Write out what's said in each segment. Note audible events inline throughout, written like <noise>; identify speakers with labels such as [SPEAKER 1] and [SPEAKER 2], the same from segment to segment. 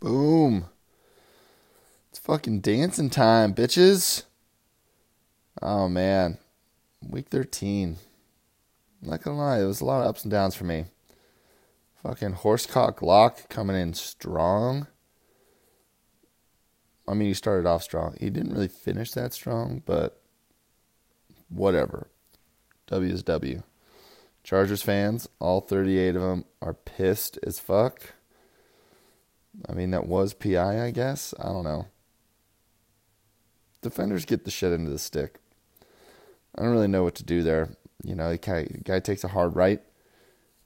[SPEAKER 1] Boom. It's fucking dancing time, bitches. Oh man. Week 13. I'm not gonna lie, it was a lot of ups and downs for me. Fucking horsecock lock coming in strong. I mean, he started off strong. He didn't really finish that strong, but whatever. W is W. Chargers fans, all 38 of them, are pissed as fuck. I mean, that was PI, I guess. I don't know. Defenders get the shit into the stick. I don't really know what to do there. You know, the guy, the guy takes a hard right.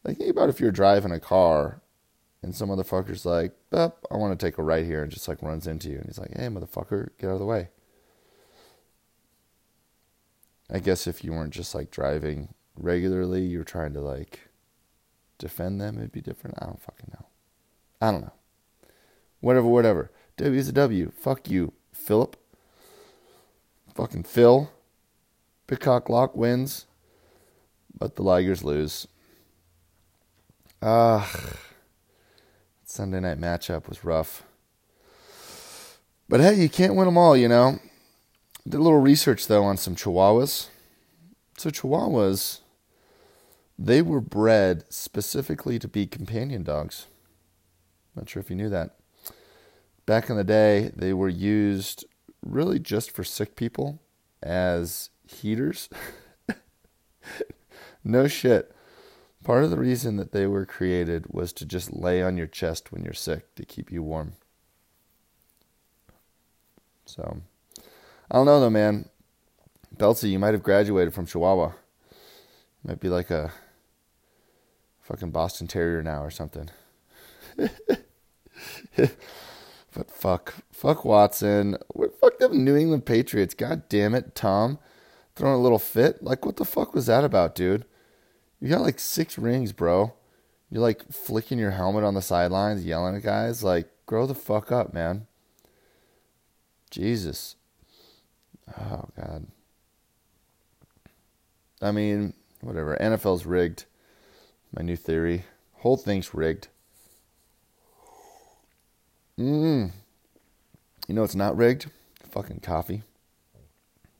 [SPEAKER 1] Like, think about if you're driving a car and some motherfucker's like, I want to take a right here, and just like runs into you. And he's like, hey, motherfucker, get out of the way. I guess if you weren't just like driving regularly, you're trying to like defend them, it'd be different. I don't fucking know. I don't know. Whatever, whatever. W is a W. Fuck you, Philip. Fucking Phil. Big cock lock wins, but the Ligers lose. Ah, uh, Sunday night matchup was rough. But hey, you can't win them all, you know. Did a little research though on some Chihuahuas. So Chihuahuas, they were bred specifically to be companion dogs. Not sure if you knew that. Back in the day, they were used really just for sick people as heaters. <laughs> no shit. Part of the reason that they were created was to just lay on your chest when you're sick to keep you warm. So, I don't know though, man. Beltsy, you might have graduated from Chihuahua. You might be like a fucking Boston Terrier now or something. <laughs> but fuck, fuck Watson. What fuck them New England Patriots? God damn it, Tom, throwing a little fit. Like, what the fuck was that about, dude? You got like six rings, bro. You're like flicking your helmet on the sidelines, yelling at guys. Like, grow the fuck up, man. Jesus. Oh God. I mean, whatever. NFL's rigged. My new theory. Whole thing's rigged. Mmm. You know it's not rigged? Fucking coffee.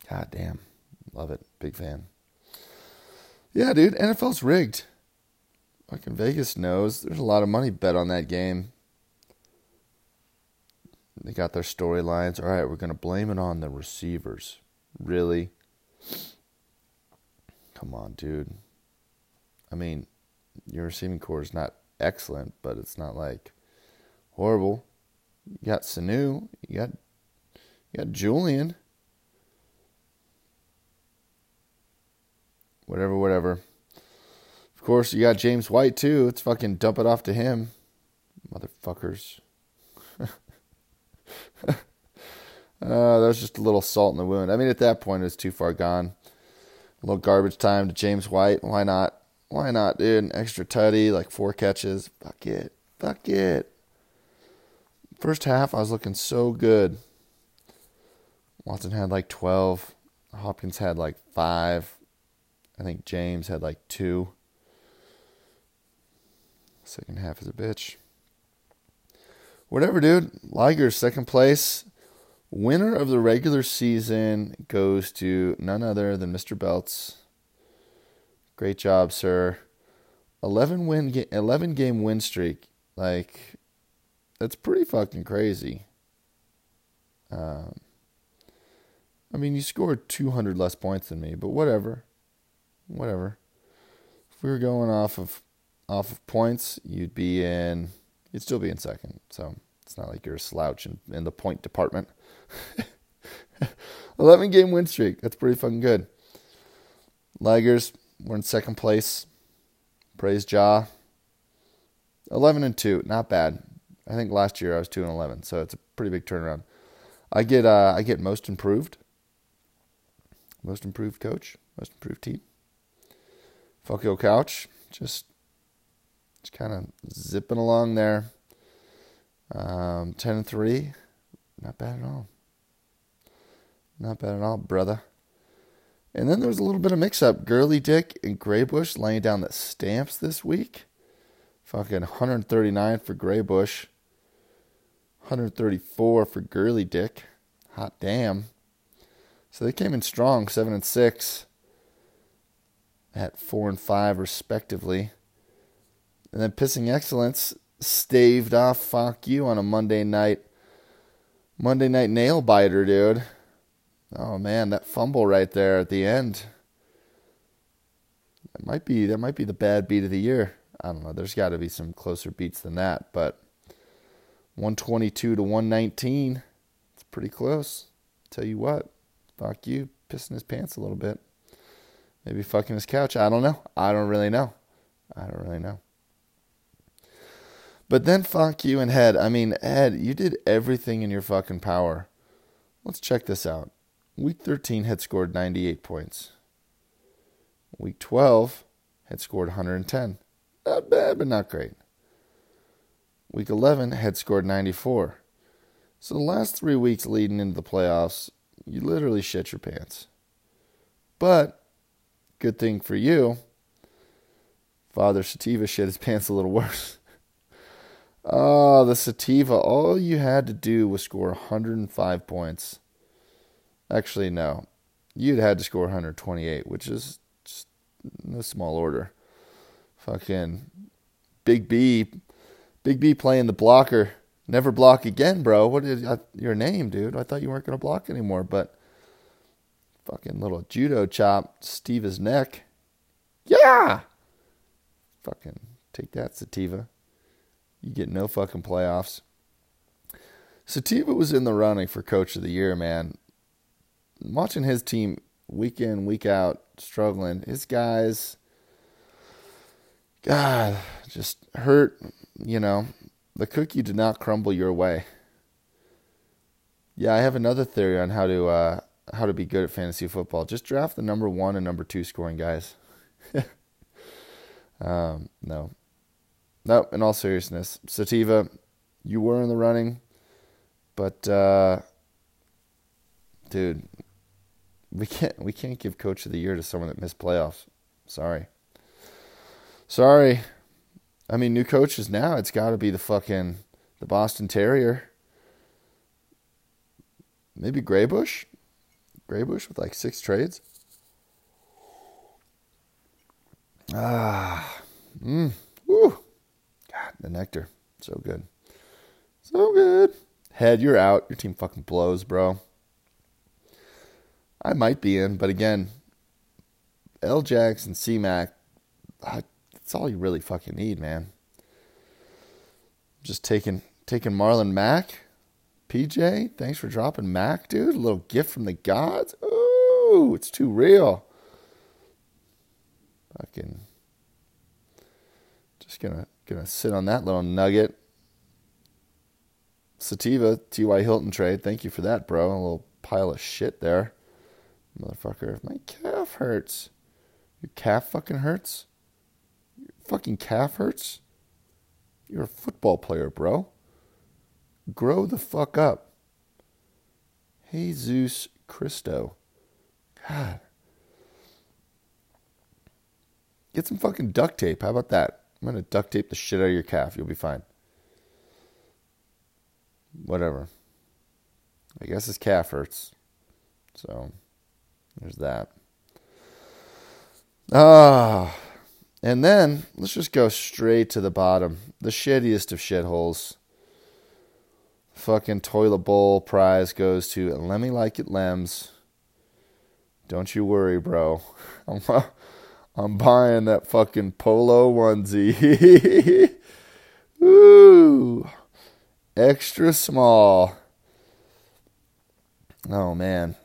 [SPEAKER 1] God damn. Love it. Big fan. Yeah, dude. NFL's rigged. Fucking Vegas knows. There's a lot of money bet on that game. They got their storylines. All right, we're going to blame it on the receivers. Really? Come on, dude. I mean, your receiving core is not excellent, but it's not like horrible. You got Sanu, you got you got Julian. Whatever, whatever. Of course, you got James White too. Let's fucking dump it off to him. Motherfuckers. <laughs> uh, that was just a little salt in the wound. I mean, at that point, it was too far gone. A little garbage time to James White. Why not? Why not, dude? An extra tutty, like four catches. Fuck it. Fuck it. First half, I was looking so good. Watson had like 12. Hopkins had like five. I think James had like two. Second half is a bitch. Whatever, dude. Liger's second place. Winner of the regular season goes to none other than Mr. Belts. Great job, sir. 11 win 11 game win streak. Like that's pretty fucking crazy. Um I mean, you scored 200 less points than me, but whatever. Whatever. If we were going off of off of points, you'd be in you'd still be in second. So, it's not like you're a slouch in, in the point department. <laughs> 11 game win streak. That's pretty fucking good. Ligers, we're in second place. Praise Jaw. 11 and 2, not bad. I think last year I was 2 and 11, so it's a pretty big turnaround. I get uh, I get most improved. Most improved coach, most improved team. Fuck Yo Couch, just just kind of zipping along there. Um, 10 and 3, not bad at all. Not bad at all, brother. And then there was a little bit of mix up. Gurley Dick and Graybush laying down the stamps this week. Fucking 139 for Graybush. 134 for Gurley Dick. Hot damn. So they came in strong, seven and six, at four and five respectively. And then Pissing Excellence staved off fuck you on a Monday night Monday night nail biter, dude. Oh man, that fumble right there at the end. That might be that might be the bad beat of the year. I don't know. There's got to be some closer beats than that, but 122 to 119. It's pretty close. Tell you what, fuck you, pissing his pants a little bit. Maybe fucking his couch. I don't know. I don't really know. I don't really know. But then fuck you and Head. I mean, Ed, you did everything in your fucking power. Let's check this out. Week 13 had scored 98 points. Week 12 had scored 110. Not bad, but not great. Week 11 had scored 94. So the last three weeks leading into the playoffs, you literally shit your pants. But, good thing for you, Father Sativa shit his <laughs> pants a little worse. Oh, the Sativa. All you had to do was score 105 points. Actually, no. You'd had to score 128, which is just no small order. Fucking Big B. Big B playing the blocker. Never block again, bro. What is uh, your name, dude? I thought you weren't going to block anymore, but fucking little judo chop, Steve's neck. Yeah! Fucking take that, Sativa. You get no fucking playoffs. Sativa was in the running for coach of the year, man. Watching his team week in, week out, struggling. His guys, God, just hurt. You know, the cookie did not crumble your way. Yeah, I have another theory on how to uh, how to be good at fantasy football. Just draft the number one and number two scoring guys. <laughs> um, no, no, in all seriousness, Sativa, you were in the running, but uh, dude, we can't we can't give Coach of the Year to someone that missed playoffs. Sorry, sorry. I mean, new coaches now. It's got to be the fucking the Boston Terrier. Maybe Graybush, Graybush with like six trades. Ah, mm, woo. God, the nectar. So good. So good. Head, you're out. Your team fucking blows, bro. I might be in, but again, L Jackson, C Mac, that's all you really fucking need, man. Just taking taking Marlon Mack. PJ, thanks for dropping Mac, dude. A little gift from the gods. Ooh, it's too real. Fucking just gonna Gonna sit on that little nugget. Sativa, T.Y. Hilton trade. Thank you for that, bro. A little pile of shit there. Motherfucker. My calf hurts. Your calf fucking hurts? Fucking calf hurts? You're a football player, bro. Grow the fuck up. Jesus Christo. God. Get some fucking duct tape. How about that? I'm going to duct tape the shit out of your calf. You'll be fine. Whatever. I guess his calf hurts. So, there's that. Ah. And then, let's just go straight to the bottom. The shittiest of shitholes. Fucking toilet bowl prize goes to Lemmy Like It Lems. Don't you worry, bro. <laughs> I'm buying that fucking polo onesie. <laughs> Ooh, extra small. Oh man.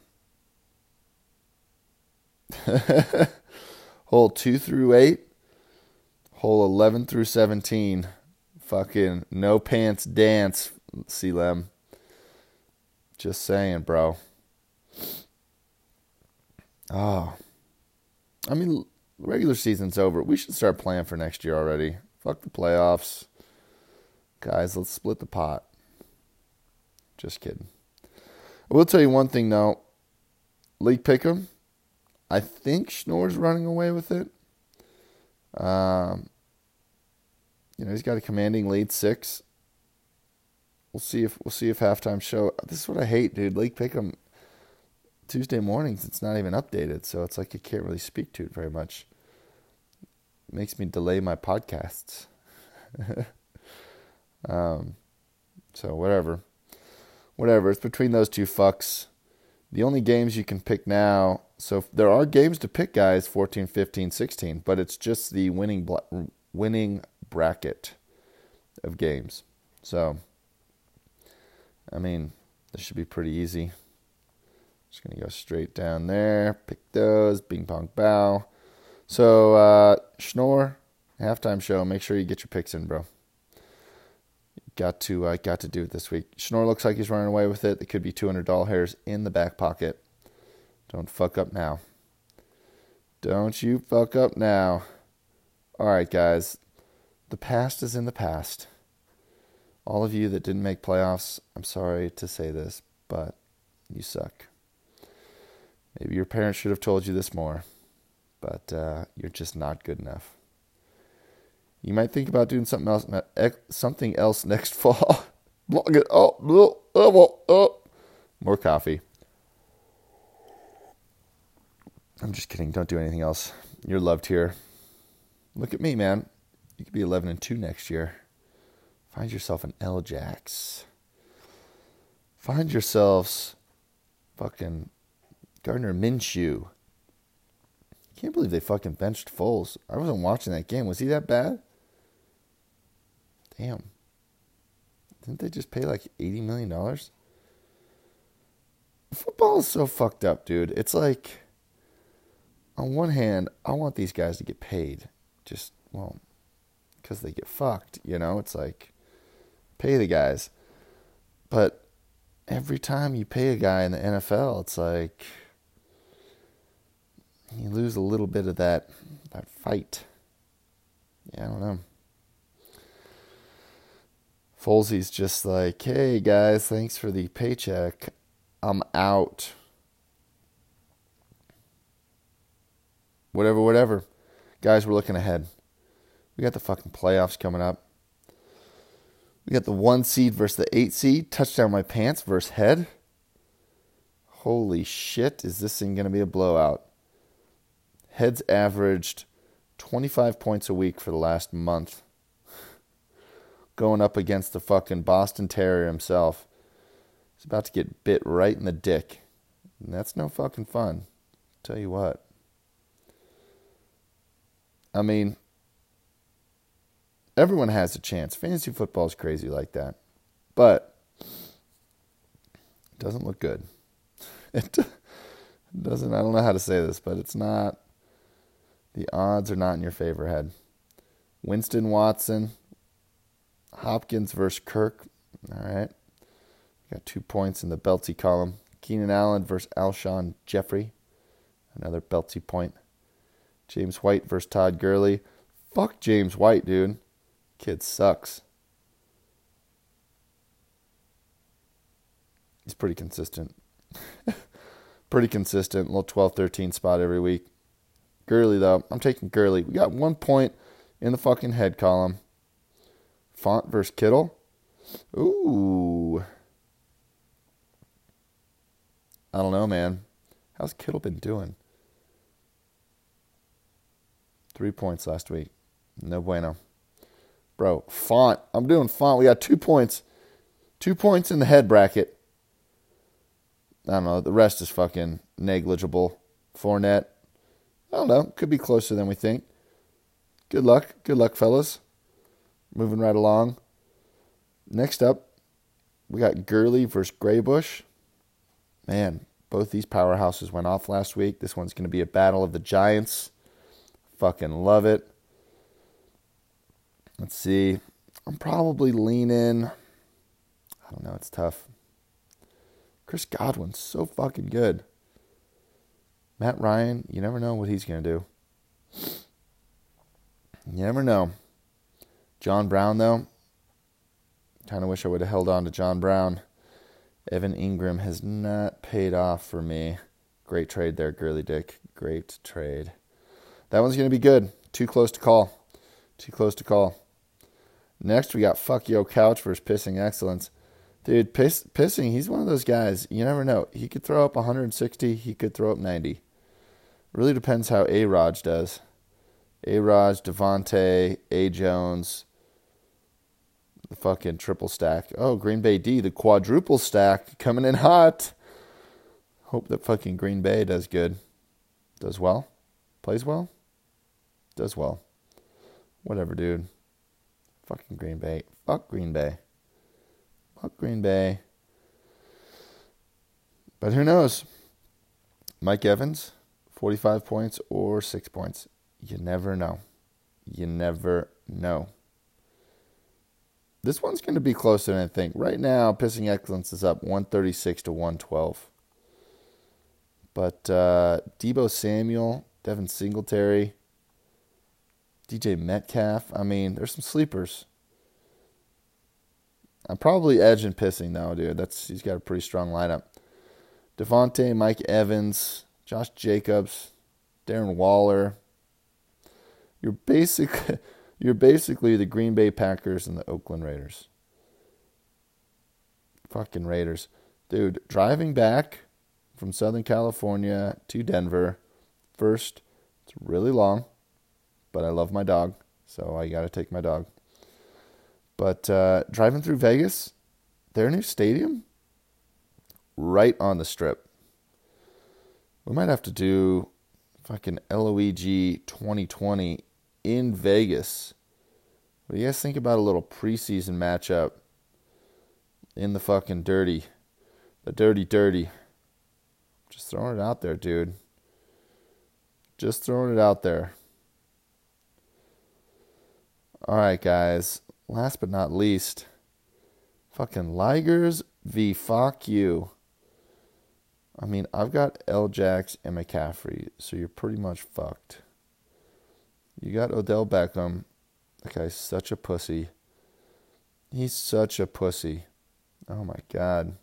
[SPEAKER 1] <laughs> hole 2 through 8, hole 11 through 17. Fucking no pants dance, CLM. Just saying, bro. Oh. I mean, regular season's over. We should start playing for next year already. Fuck the playoffs. Guys, let's split the pot. Just kidding. I will tell you one thing though. League Pick'em, I think Schnorr's running away with it. Um, you know, he's got a commanding lead six. we'll see if we'll see if halftime show. This is what I hate, dude. League Pick'em Tuesday mornings. It's not even updated, so it's like you can't really speak to it very much. It makes me delay my podcasts. <laughs> um, so whatever, whatever. It's between those two fucks. The only games you can pick now. So there are games to pick, guys. 14, 15, 16, but it's just the winning bla- winning bracket of games. So, I mean, this should be pretty easy. Just gonna go straight down there, pick those, bing pong bow. So, uh, Schnorr, halftime show. Make sure you get your picks in, bro. Got to uh, got to do it this week. Schnorr looks like he's running away with it. There could be two hundred dollar hairs in the back pocket. Don't fuck up now. Don't you fuck up now. All right, guys. The past is in the past. All of you that didn't make playoffs, I'm sorry to say this, but you suck. Maybe your parents should have told you this more, but uh, you're just not good enough. You might think about doing something else, something else next <laughs> fall. Oh, oh, oh, oh. More coffee. I'm just kidding. Don't do anything else. You're loved here. Look at me, man. You could be 11 and 2 next year. Find yourself an L-Jax. Find yourselves fucking Gardner Minshew. Can't believe they fucking benched Foles. I wasn't watching that game. Was he that bad? Damn. Didn't they just pay like $80 million? Football is so fucked up, dude. It's like, on one hand, I want these guys to get paid. Just, well, because they get fucked, you know? It's like, pay the guys. But every time you pay a guy in the NFL, it's like, you lose a little bit of that, that fight. Yeah, I don't know. Folsey's just like, hey guys, thanks for the paycheck. I'm out. Whatever, whatever. Guys, we're looking ahead. We got the fucking playoffs coming up. We got the one seed versus the eight seed. Touchdown my pants versus head. Holy shit, is this thing going to be a blowout? Heads averaged 25 points a week for the last month <laughs> going up against the fucking Boston Terrier himself. He's about to get bit right in the dick. And that's no fucking fun. Tell you what. I mean, everyone has a chance. Fantasy football is crazy like that. But it doesn't look good. It doesn't, I don't know how to say this, but it's not, the odds are not in your favor, head. Winston Watson, Hopkins versus Kirk. All right. Got two points in the Belty column. Keenan Allen versus Alshon Jeffery. Another Belty point. James White versus Todd Gurley. Fuck James White, dude. Kid sucks. He's pretty consistent. <laughs> pretty consistent. Little 12 13 spot every week. Gurley, though, I'm taking Gurley. We got one point in the fucking head column. Fant versus Kittle. Ooh. I don't know, man. How's Kittle been doing? Three points last week. No bueno. Bro, Fant. I'm doing Fant. We got two points. Two points in the head bracket. I don't know. The rest is fucking negligible. Fournette. I don't know. Could be closer than we think. Good luck. Good luck, fellas. Moving right along. Next up, we got Gurley versus Graybush. Man, both these powerhouses went off last week. This one's going to be a battle of the giants. Fucking love it. Let's see. I'm probably leaning. I don't know. It's tough. Chris Godwin's so fucking good. Matt Ryan, you never know what he's going to do. You never know. John Brown, though, kind of wish I would have held on to John Brown. Evan Engram has not paid off for me. Great trade there, Girly Dick. Great trade. That one's going to be good. Too close to call. Too close to call. Next, we got Fuck Yo Couch versus Pissing Excellence. Dude, piss, pissing, he's one of those guys. You never know. He could throw up 160, he could throw up 90. Really depends how A Raj does. A Raj, Davante, A Jones, the fucking triple stack. Oh, Green Bay D, the quadruple stack coming in hot. Hope that fucking Green Bay does good. Does well. Plays well. Does well. Whatever, dude. Fucking Green Bay. Fuck Green Bay. Fuck Green Bay. But who knows? Mike Evans, 45 points or 6 points. You never know. You never know. This one's going to be closer than I think. Right now, Pissing Excellence is up 136 to 112. But uh, Deebo Samuel, Devin Singletary, DJ Metcalf. I mean, there's some sleepers. I'm probably edging pissing though, dude. That's he's got a pretty strong lineup. Davante, Mike Evans, Josh Jacobs, Darren Waller. You're basically <laughs> you're basically the Green Bay Packers and the Oakland Raiders. Fucking Raiders. Dude, driving back from Southern California to Denver, first, it's really long, but I love my dog, so I got to take my dog. But uh, driving through Vegas, their new stadium, right on the strip. We might have to do fucking LOEG 2020 in Vegas. What do you guys think about a little preseason matchup in the fucking dirty? The dirty, dirty. Just throwing it out there, dude. Just throwing it out there. All right, guys last but not least, fucking Ligers v. Fuck you. I mean, I've got L-Jax and McCaffrey, so you're pretty much fucked. You got Odell Beckham. That guy's such a pussy. He's such a pussy. Oh my god.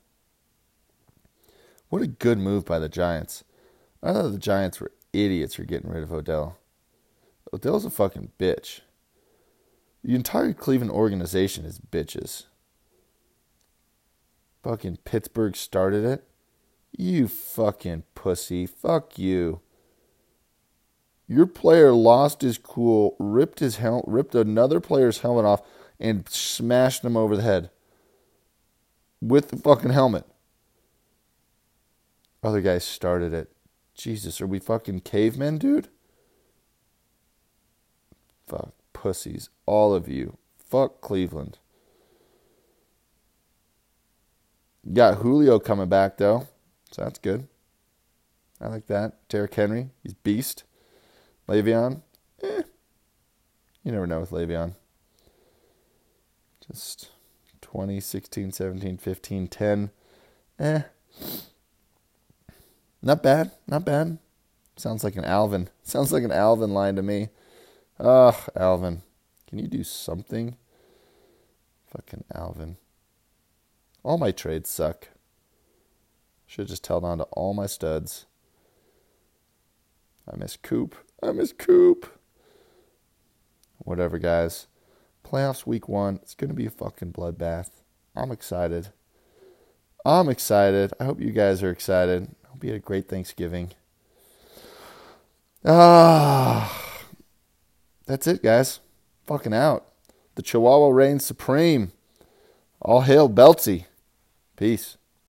[SPEAKER 1] What a good move by the Giants. I thought the Giants were idiots for getting rid of Odell. Odell's a fucking bitch. The entire Cleveland organization is bitches. Fucking Pittsburgh started it. You fucking pussy. Fuck you. Your player lost his cool, ripped his hel- ripped another player's helmet off, and smashed him over the head with the fucking helmet. Other guys started it. Jesus, are we fucking cavemen, dude? Fuck pussies, all of you. Fuck Cleveland. got Julio coming back though, so that's good. I like that. Derrick Henry, he's beast. Le'Veon, eh. You never know with Le'Veon. Just 20, 16, 17, 15, 10. Eh. Not bad. Not bad. Sounds like an Alvin. <laughs> Sounds like an Alvin line to me. Ugh, Alvin. Can you do something? Fucking Alvin. All my trades suck. Should have just held on to all my studs. I miss Coop. I miss Coop. Whatever, guys. Playoffs week one. It's going to be a fucking bloodbath. I'm excited. I'm excited. I hope you guys are excited. Hope you had a great Thanksgiving. Ah. That's it, guys. Fucking out. The Chihuahua reigns supreme. All hail Beltsy. Peace.